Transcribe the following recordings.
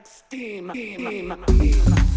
like steam. steam. steam. steam.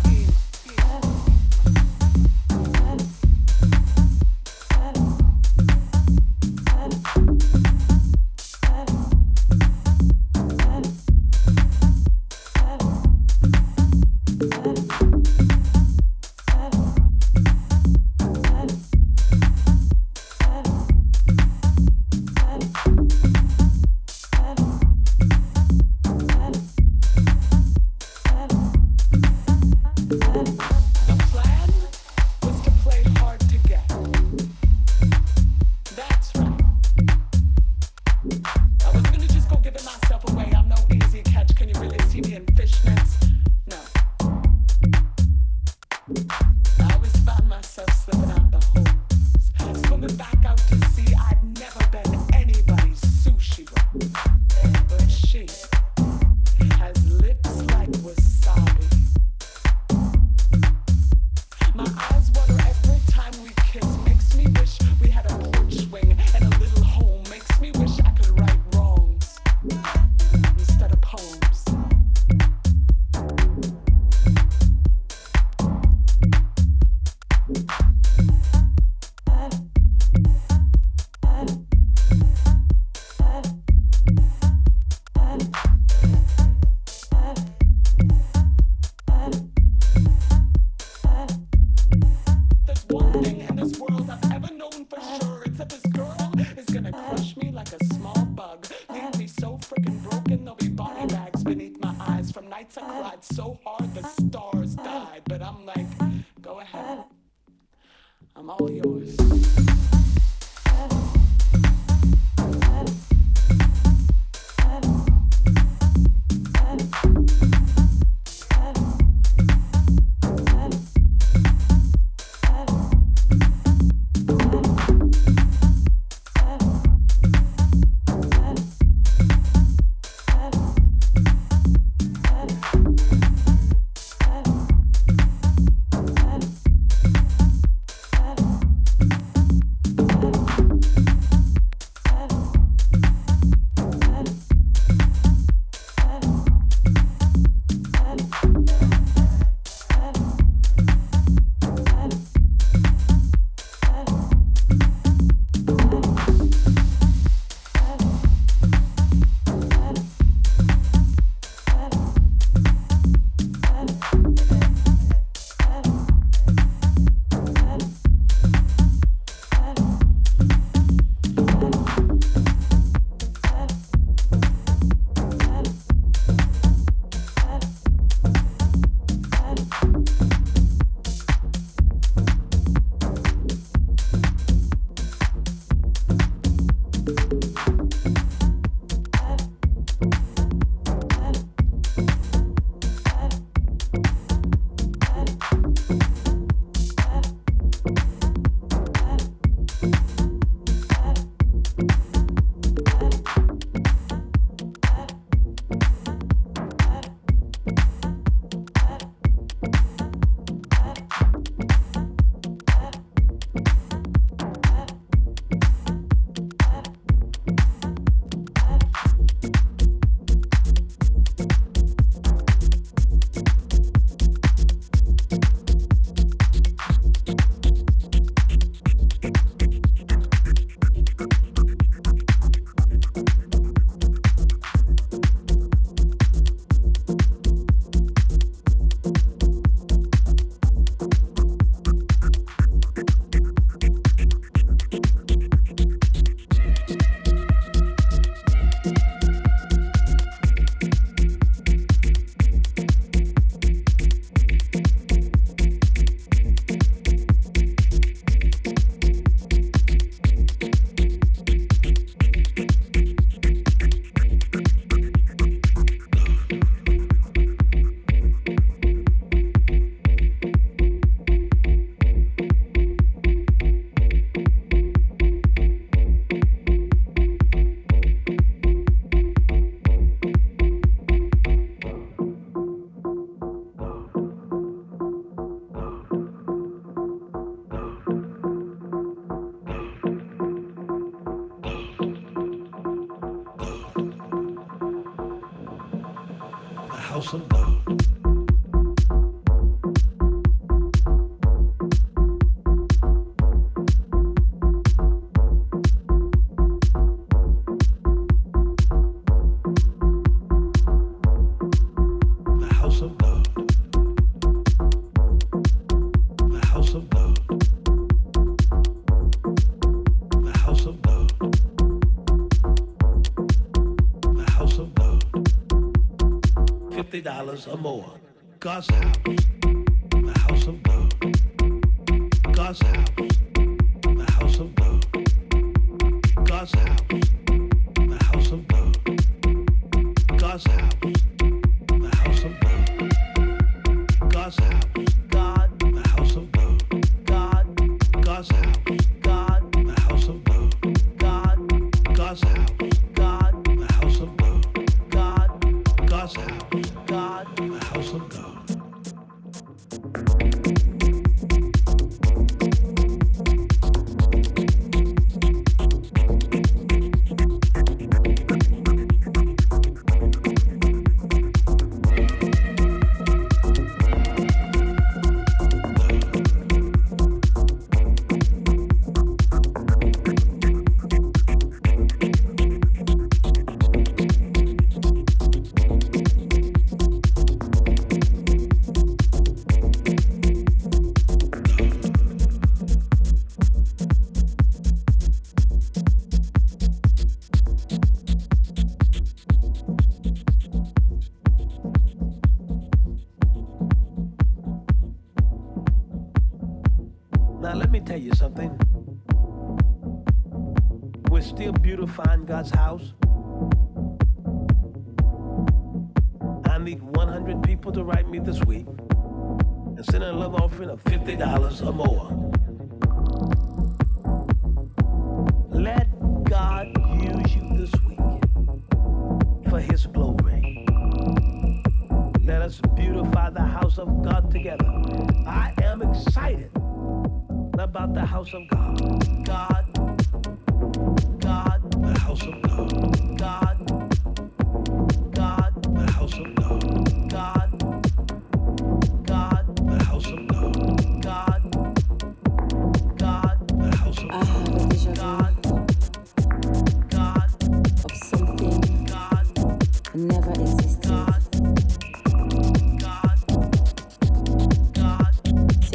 dollars or more. Gus how?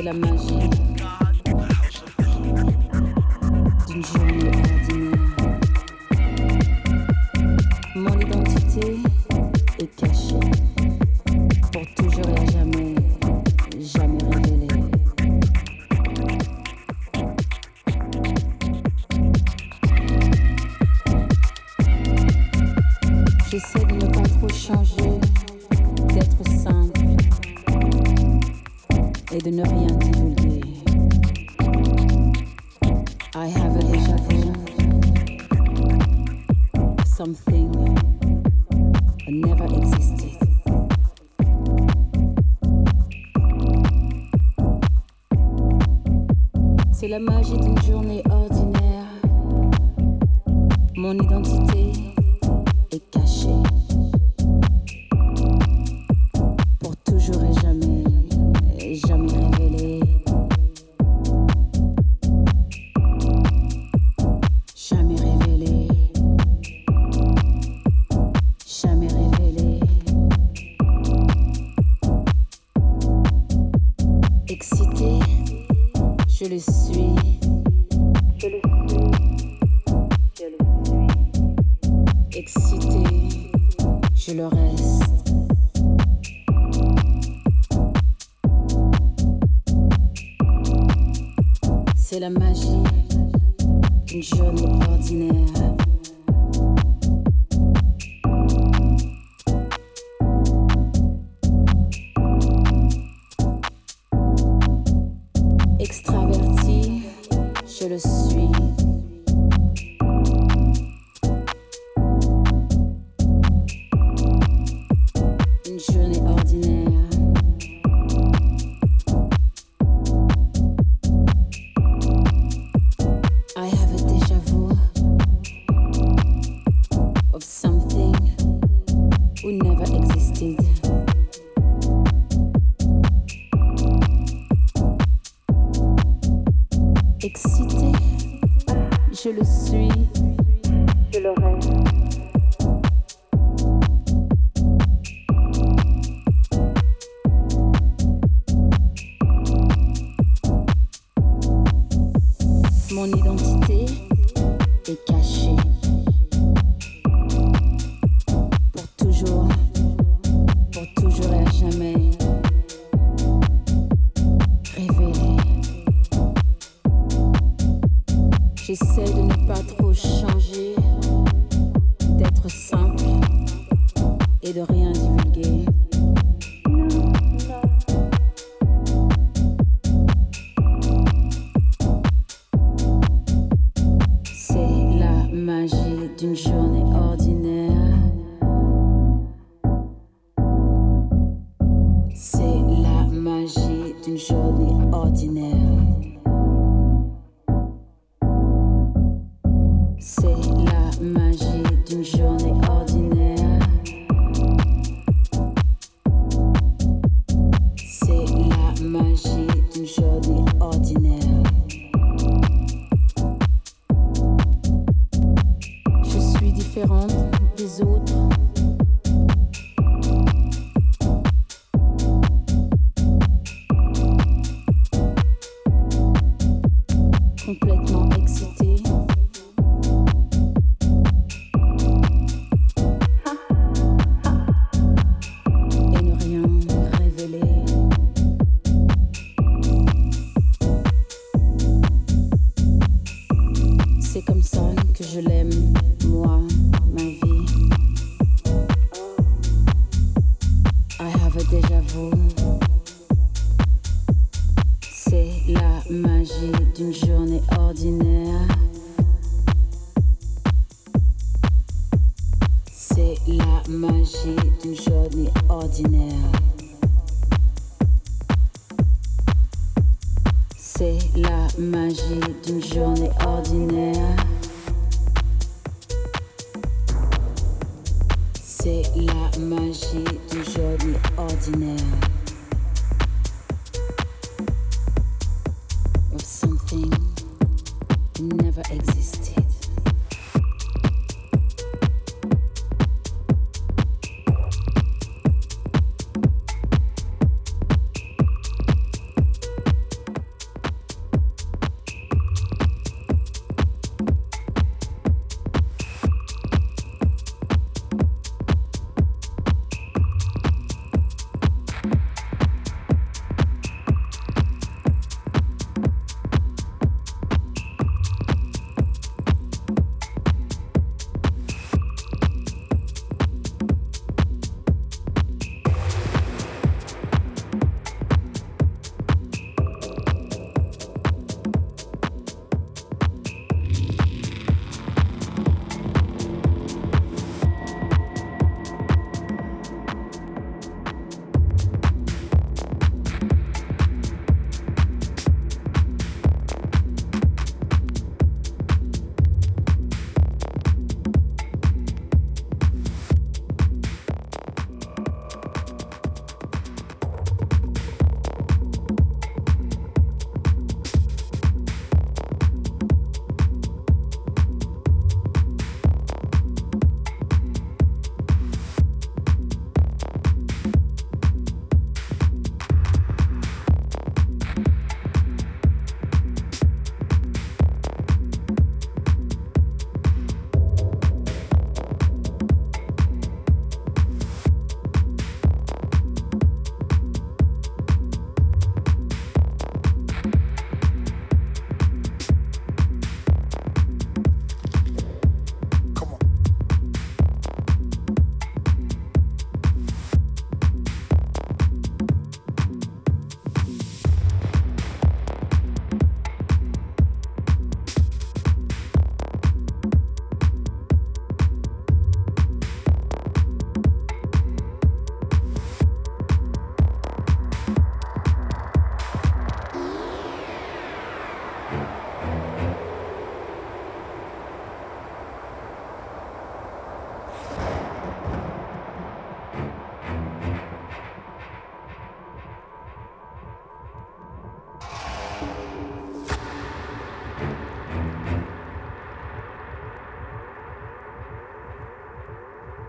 la magie. la magie journée ordinaire. Extraverti, je le suis.